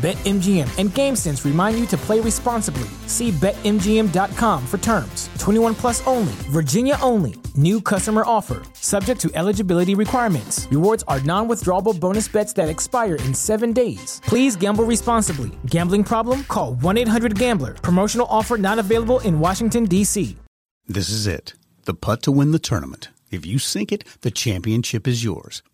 BetMGM and GameSense remind you to play responsibly. See BetMGM.com for terms. 21 plus only, Virginia only. New customer offer, subject to eligibility requirements. Rewards are non withdrawable bonus bets that expire in seven days. Please gamble responsibly. Gambling problem? Call 1 800 Gambler. Promotional offer not available in Washington, D.C. This is it. The putt to win the tournament. If you sink it, the championship is yours.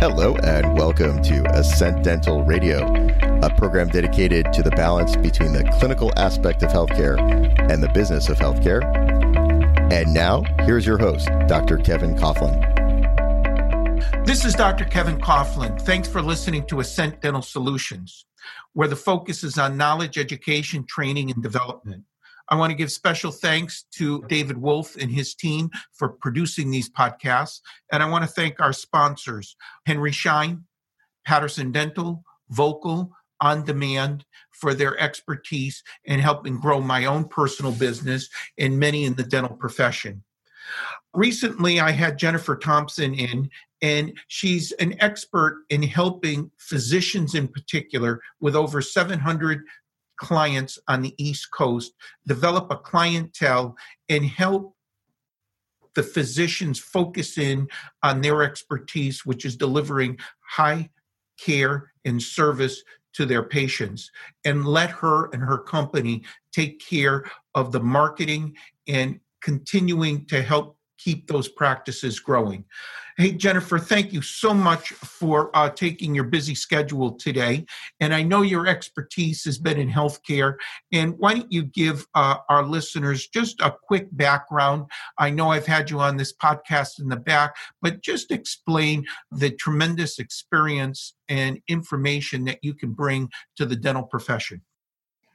Hello, and welcome to Ascent Dental Radio, a program dedicated to the balance between the clinical aspect of healthcare and the business of healthcare. And now, here's your host, Dr. Kevin Coughlin. This is Dr. Kevin Coughlin. Thanks for listening to Ascent Dental Solutions, where the focus is on knowledge, education, training, and development. I want to give special thanks to David Wolf and his team for producing these podcasts. And I want to thank our sponsors, Henry Schein, Patterson Dental, Vocal, On Demand, for their expertise in helping grow my own personal business and many in the dental profession. Recently, I had Jennifer Thompson in, and she's an expert in helping physicians in particular with over 700 clients on the East Coast, develop a clientele, and help the physicians focus in on their expertise, which is delivering high care and service to their patients, and let her and her company take care of the marketing and continuing to help keep those practices growing. Hey, Jennifer, thank you so much for uh, taking your busy schedule today. And I know your expertise has been in healthcare. And why don't you give uh, our listeners just a quick background? I know I've had you on this podcast in the back, but just explain the tremendous experience and information that you can bring to the dental profession.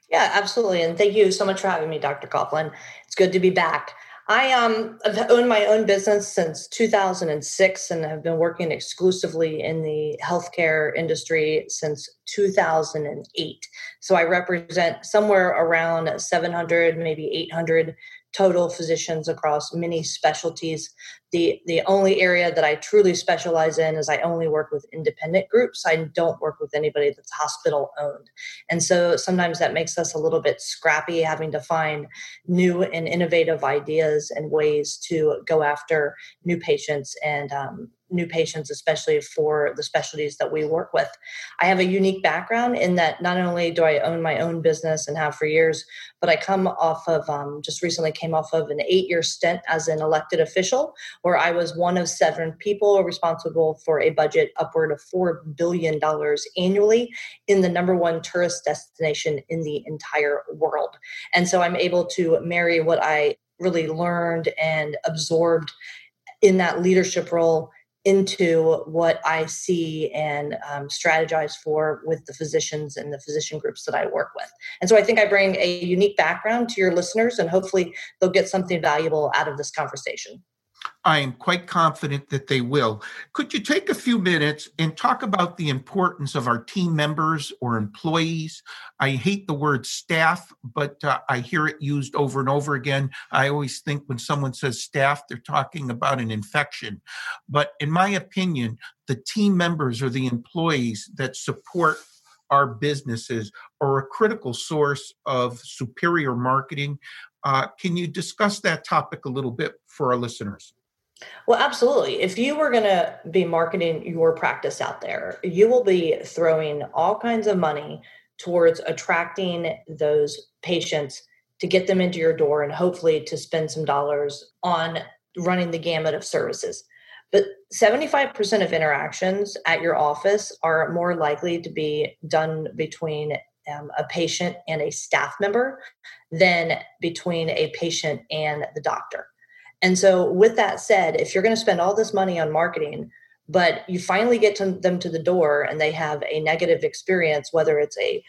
Yeah, absolutely. And thank you so much for having me, Dr. Coughlin. It's good to be back. I um have owned my own business since 2006 and have been working exclusively in the healthcare industry since 2008. So I represent somewhere around 700, maybe 800 total physicians across many specialties. The the only area that I truly specialize in is I only work with independent groups. I don't work with anybody that's hospital owned. And so sometimes that makes us a little bit scrappy having to find new and innovative ideas and ways to go after new patients and um, new patients, especially for the specialties that we work with. I have a unique background in that not only do I own my own business and have for years, but I come off of um, just recently came off of an eight year stint as an elected official where I was one of seven people responsible for a budget upward of $4 billion annually in the number one tourist destination in the entire world. And so I'm able to marry what I really learned and absorbed in that leadership role into what I see and um, strategize for with the physicians and the physician groups that I work with. And so I think I bring a unique background to your listeners, and hopefully they'll get something valuable out of this conversation. I am quite confident that they will. Could you take a few minutes and talk about the importance of our team members or employees? I hate the word staff, but uh, I hear it used over and over again. I always think when someone says staff, they're talking about an infection. But in my opinion, the team members or the employees that support our businesses are a critical source of superior marketing. Uh, can you discuss that topic a little bit for our listeners? Well, absolutely. If you were going to be marketing your practice out there, you will be throwing all kinds of money towards attracting those patients to get them into your door and hopefully to spend some dollars on running the gamut of services. But 75% of interactions at your office are more likely to be done between um, a patient and a staff member than between a patient and the doctor. And so, with that said, if you're going to spend all this money on marketing, but you finally get to them to the door and they have a negative experience, whether it's a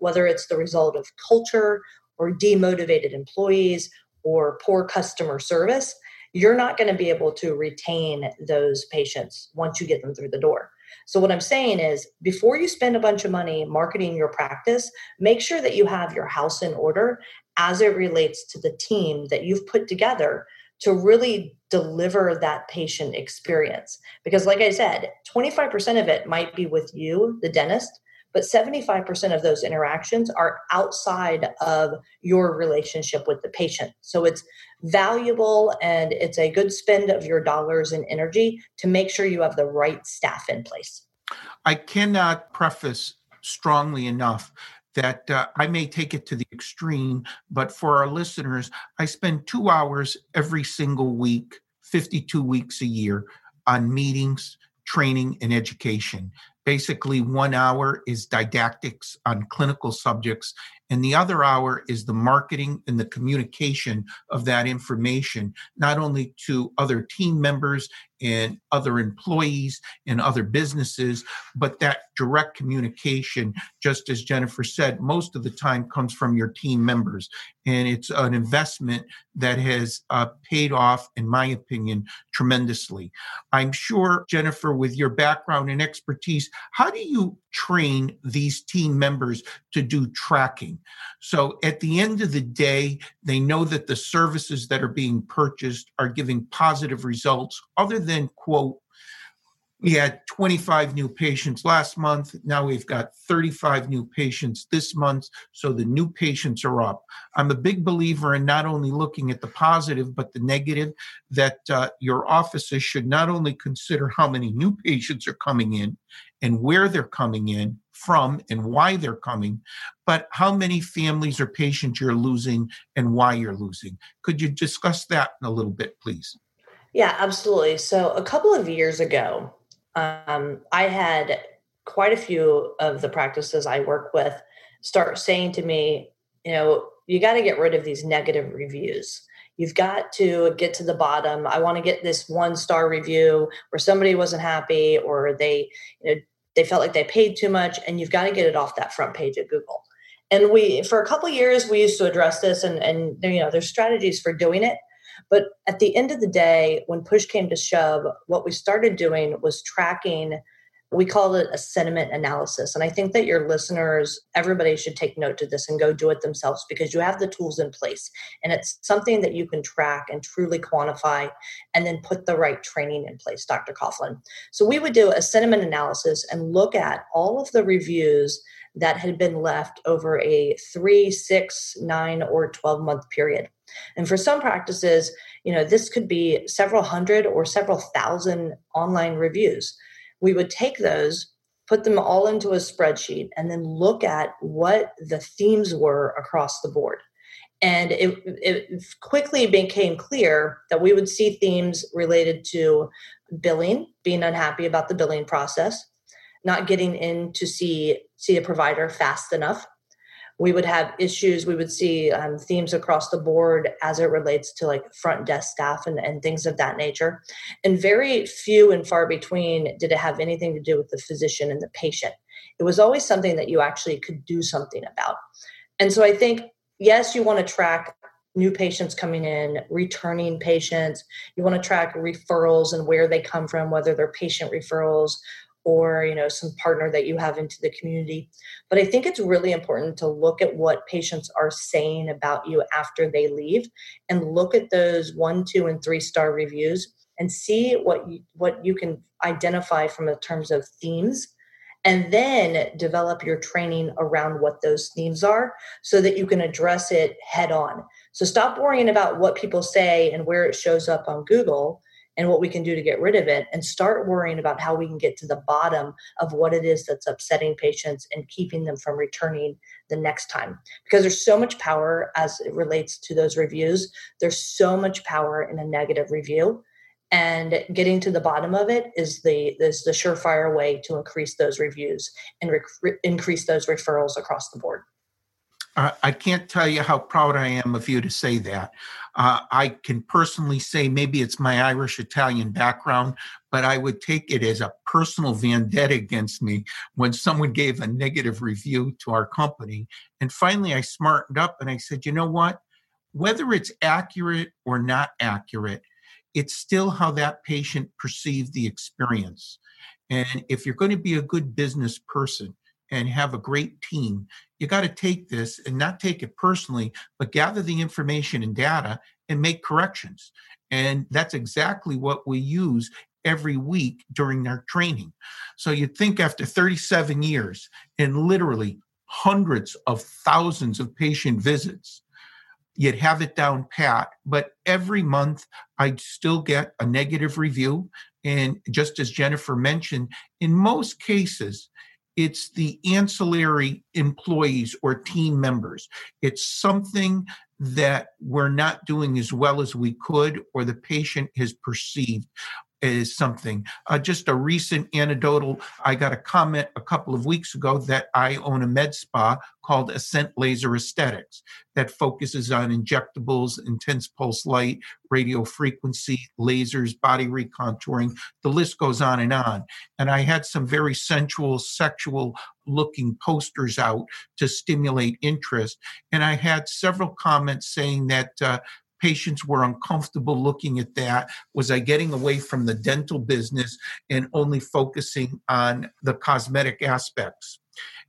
whether it's the result of culture or demotivated employees or poor customer service, you're not going to be able to retain those patients once you get them through the door. So, what I'm saying is, before you spend a bunch of money marketing your practice, make sure that you have your house in order as it relates to the team that you've put together to really deliver that patient experience. Because, like I said, 25% of it might be with you, the dentist, but 75% of those interactions are outside of your relationship with the patient. So it's valuable and it's a good spend of your dollars and energy to make sure you have the right staff in place. I cannot preface strongly enough that uh, I may take it to the extreme, but for our listeners, I spend two hours every single week, 52 weeks a year, on meetings, training, and education. Basically, one hour is didactics on clinical subjects, and the other hour is the marketing and the communication of that information, not only to other team members and other employees and other businesses, but that direct communication, just as Jennifer said, most of the time comes from your team members. And it's an investment that has uh, paid off, in my opinion, tremendously. I'm sure, Jennifer, with your background and expertise, how do you train these team members to do tracking? So at the end of the day, they know that the services that are being purchased are giving positive results, other than, quote, we had 25 new patients last month. Now we've got 35 new patients this month. So the new patients are up. I'm a big believer in not only looking at the positive, but the negative, that uh, your offices should not only consider how many new patients are coming in and where they're coming in from and why they're coming, but how many families or patients you're losing and why you're losing. Could you discuss that in a little bit, please? Yeah, absolutely. So, a couple of years ago, um, I had quite a few of the practices I work with start saying to me, you know, you got to get rid of these negative reviews. You've got to get to the bottom. I want to get this one star review where somebody wasn't happy or they, you know, they felt like they paid too much, and you've got to get it off that front page of Google. And we, for a couple years, we used to address this, and and you know, there's strategies for doing it. But at the end of the day, when push came to shove, what we started doing was tracking. We call it a sentiment analysis. And I think that your listeners, everybody should take note to this and go do it themselves because you have the tools in place. And it's something that you can track and truly quantify and then put the right training in place, Dr. Coughlin. So we would do a sentiment analysis and look at all of the reviews that had been left over a three, six, nine, or 12 month period. And for some practices, you know, this could be several hundred or several thousand online reviews. We would take those, put them all into a spreadsheet, and then look at what the themes were across the board. And it, it quickly became clear that we would see themes related to billing, being unhappy about the billing process, not getting in to see see a provider fast enough. We would have issues we would see um, themes across the board as it relates to like front desk staff and, and things of that nature. And very few and far between did it have anything to do with the physician and the patient. It was always something that you actually could do something about. And so i think yes you want to track new patients coming in returning patients. You want to track referrals and where they come from whether they're patient referrals or you know some partner that you have into the community. But i think it's really important to look at what patients are saying about you after they leave and look at those one two and three star reviews and see what you, what you can identify from the terms of themes and then develop your training around what those themes are so that you can address it head on. So stop worrying about what people say and where it shows up on google and what we can do to get rid of it and start worrying about how we can get to the bottom of what it is that's upsetting patients and keeping them from returning the next time. Because there's so much power as it relates to those reviews. There's so much power in a negative review. And getting to the bottom of it is the is the surefire way to increase those reviews and rec- increase those referrals across the board. I can't tell you how proud I am of you to say that. Uh, I can personally say maybe it's my Irish Italian background, but I would take it as a personal vendetta against me when someone gave a negative review to our company. And finally, I smartened up and I said, you know what? Whether it's accurate or not accurate, it's still how that patient perceived the experience. And if you're going to be a good business person, and have a great team, you got to take this and not take it personally, but gather the information and data and make corrections. And that's exactly what we use every week during our training. So you'd think after 37 years and literally hundreds of thousands of patient visits, you'd have it down pat. But every month, I'd still get a negative review. And just as Jennifer mentioned, in most cases, it's the ancillary employees or team members. It's something that we're not doing as well as we could or the patient has perceived is something. Uh, just a recent anecdotal, I got a comment a couple of weeks ago that I own a med spa called Ascent Laser Aesthetics that focuses on injectables, intense pulse light, radio frequency, lasers, body recontouring. The list goes on and on. And I had some very sensual, sexual looking posters out to stimulate interest. And I had several comments saying that uh, patients were uncomfortable looking at that. Was I getting away from the dental business and only focusing on the cosmetic aspects?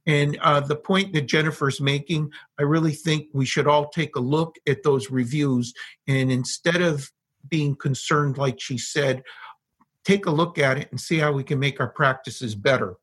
And uh, the point that Jennifer's making, I really think we should all take a look at those reviews and instead of being concerned, like she said, take a look at it and see how we can make our practices better.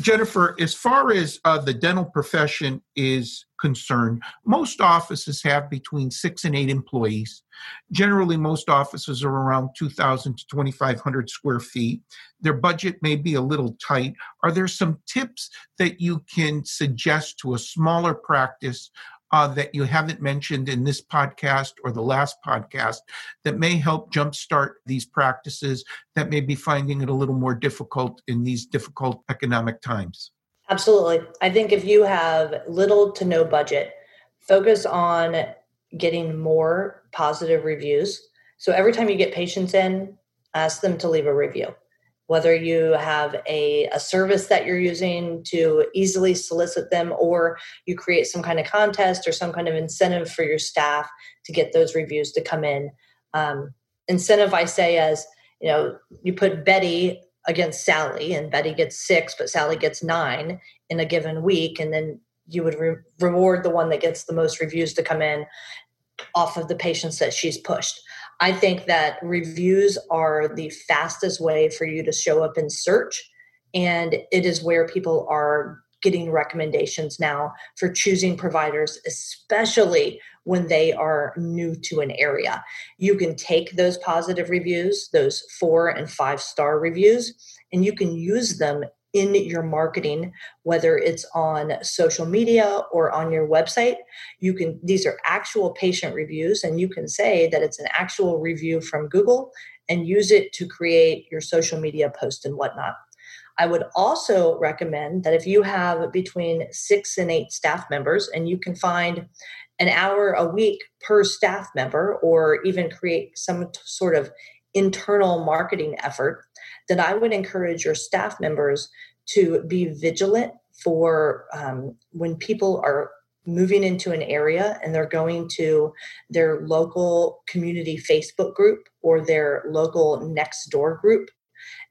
Jennifer, as far as uh, the dental profession is concerned, most offices have between six and eight employees. Generally, most offices are around 2,000 to 2,500 square feet. Their budget may be a little tight. Are there some tips that you can suggest to a smaller practice uh, that you haven't mentioned in this podcast or the last podcast that may help jumpstart these practices that may be finding it a little more difficult in these difficult economic times? Absolutely. I think if you have little to no budget, focus on getting more positive reviews. So every time you get patients in, ask them to leave a review whether you have a, a service that you're using to easily solicit them or you create some kind of contest or some kind of incentive for your staff to get those reviews to come in. Um, incentive i say as you know you put betty against sally and betty gets six but sally gets nine in a given week and then you would re- reward the one that gets the most reviews to come in off of the patients that she's pushed I think that reviews are the fastest way for you to show up in search. And it is where people are getting recommendations now for choosing providers, especially when they are new to an area. You can take those positive reviews, those four and five star reviews, and you can use them in your marketing whether it's on social media or on your website you can these are actual patient reviews and you can say that it's an actual review from google and use it to create your social media post and whatnot. I would also recommend that if you have between six and eight staff members and you can find an hour a week per staff member or even create some sort of internal marketing effort, then I would encourage your staff members to be vigilant for um, when people are moving into an area and they're going to their local community Facebook group or their local Nextdoor group.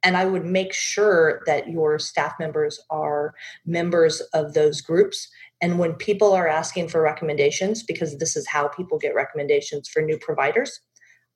And I would make sure that your staff members are members of those groups. And when people are asking for recommendations, because this is how people get recommendations for new providers,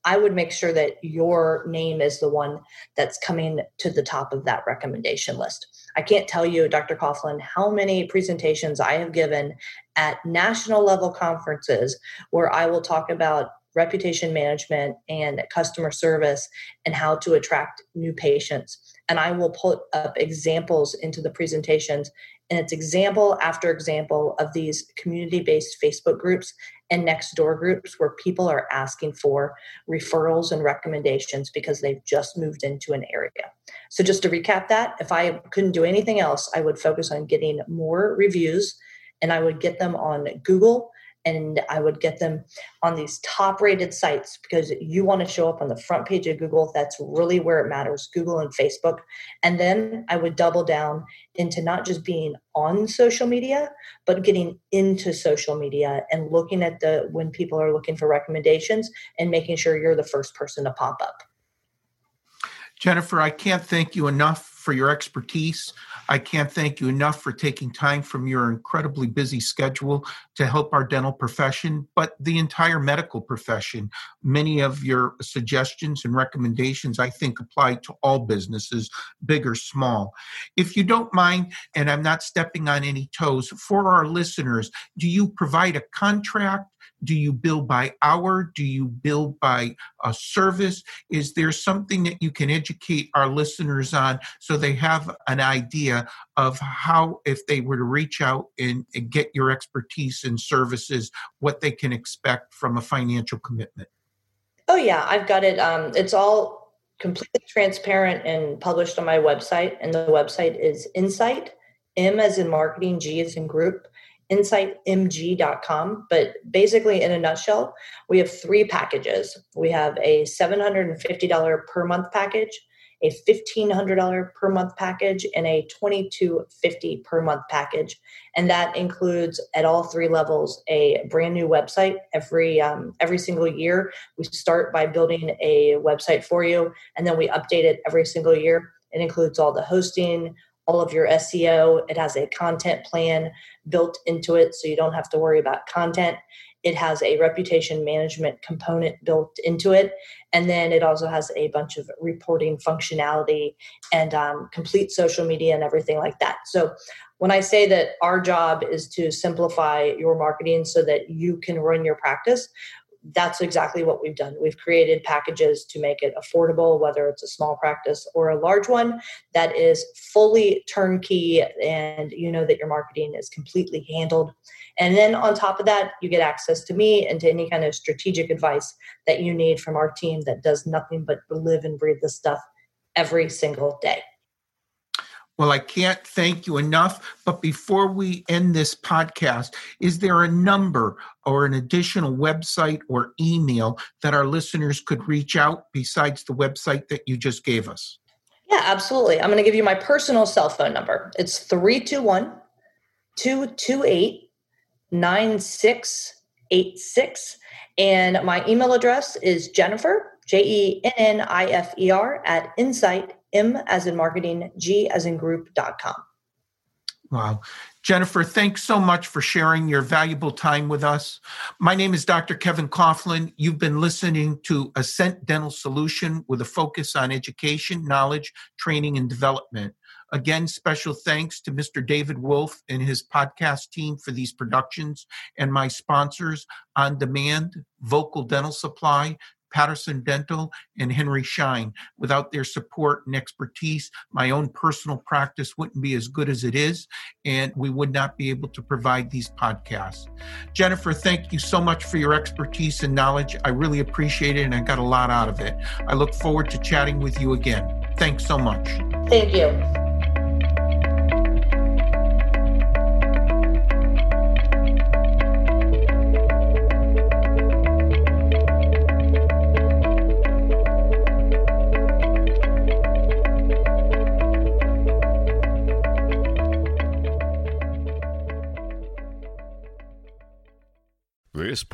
I would make sure that your name is the one that's coming to the top of that recommendation list. I can't tell you, Dr. Coughlin, how many presentations I have given at national level conferences where I will talk about reputation management and customer service and how to attract new patients. And I will put up examples into the presentations and it's example after example of these community based Facebook groups and Nextdoor groups where people are asking for referrals and recommendations because they've just moved into an area. So, just to recap that, if I couldn't do anything else, I would focus on getting more reviews and I would get them on Google and I would get them on these top rated sites because you want to show up on the front page of Google. That's really where it matters Google and Facebook. And then I would double down into not just being on social media, but getting into social media and looking at the when people are looking for recommendations and making sure you're the first person to pop up. Jennifer, I can't thank you enough for your expertise. I can't thank you enough for taking time from your incredibly busy schedule to help our dental profession, but the entire medical profession. Many of your suggestions and recommendations, I think, apply to all businesses, big or small. If you don't mind, and I'm not stepping on any toes, for our listeners, do you provide a contract? Do you bill by hour? Do you bill by a service? Is there something that you can educate our listeners on so they have an idea of how, if they were to reach out and, and get your expertise and services, what they can expect from a financial commitment? Oh, yeah, I've got it. Um, it's all completely transparent and published on my website. And the website is Insight, M as in marketing, G as in group, insightmg.com. But basically, in a nutshell, we have three packages. We have a $750 per month package, a $1,500 per month package, and a 2,250 per month package. And that includes at all three levels a brand new website every um, every single year. We start by building a website for you, and then we update it every single year. It includes all the hosting, all of your SEO. It has a content plan built into it, so you don't have to worry about content. It has a reputation management component built into it. And then it also has a bunch of reporting functionality and um, complete social media and everything like that. So, when I say that our job is to simplify your marketing so that you can run your practice, that's exactly what we've done. We've created packages to make it affordable, whether it's a small practice or a large one, that is fully turnkey and you know that your marketing is completely handled. And then on top of that, you get access to me and to any kind of strategic advice that you need from our team that does nothing but live and breathe this stuff every single day. Well, I can't thank you enough. But before we end this podcast, is there a number or an additional website or email that our listeners could reach out besides the website that you just gave us? Yeah, absolutely. I'm going to give you my personal cell phone number. It's 321 228 9686. And my email address is Jennifer, J E N N I F E R, at insight M as in marketing, G as in group.com. Wow. Jennifer, thanks so much for sharing your valuable time with us. My name is Dr. Kevin Coughlin. You've been listening to Ascent Dental Solution with a focus on education, knowledge, training, and development. Again, special thanks to Mr. David Wolf and his podcast team for these productions and my sponsors On Demand, Vocal Dental Supply, Patterson Dental, and Henry Schein. Without their support and expertise, my own personal practice wouldn't be as good as it is, and we would not be able to provide these podcasts. Jennifer, thank you so much for your expertise and knowledge. I really appreciate it, and I got a lot out of it. I look forward to chatting with you again. Thanks so much. Thank you.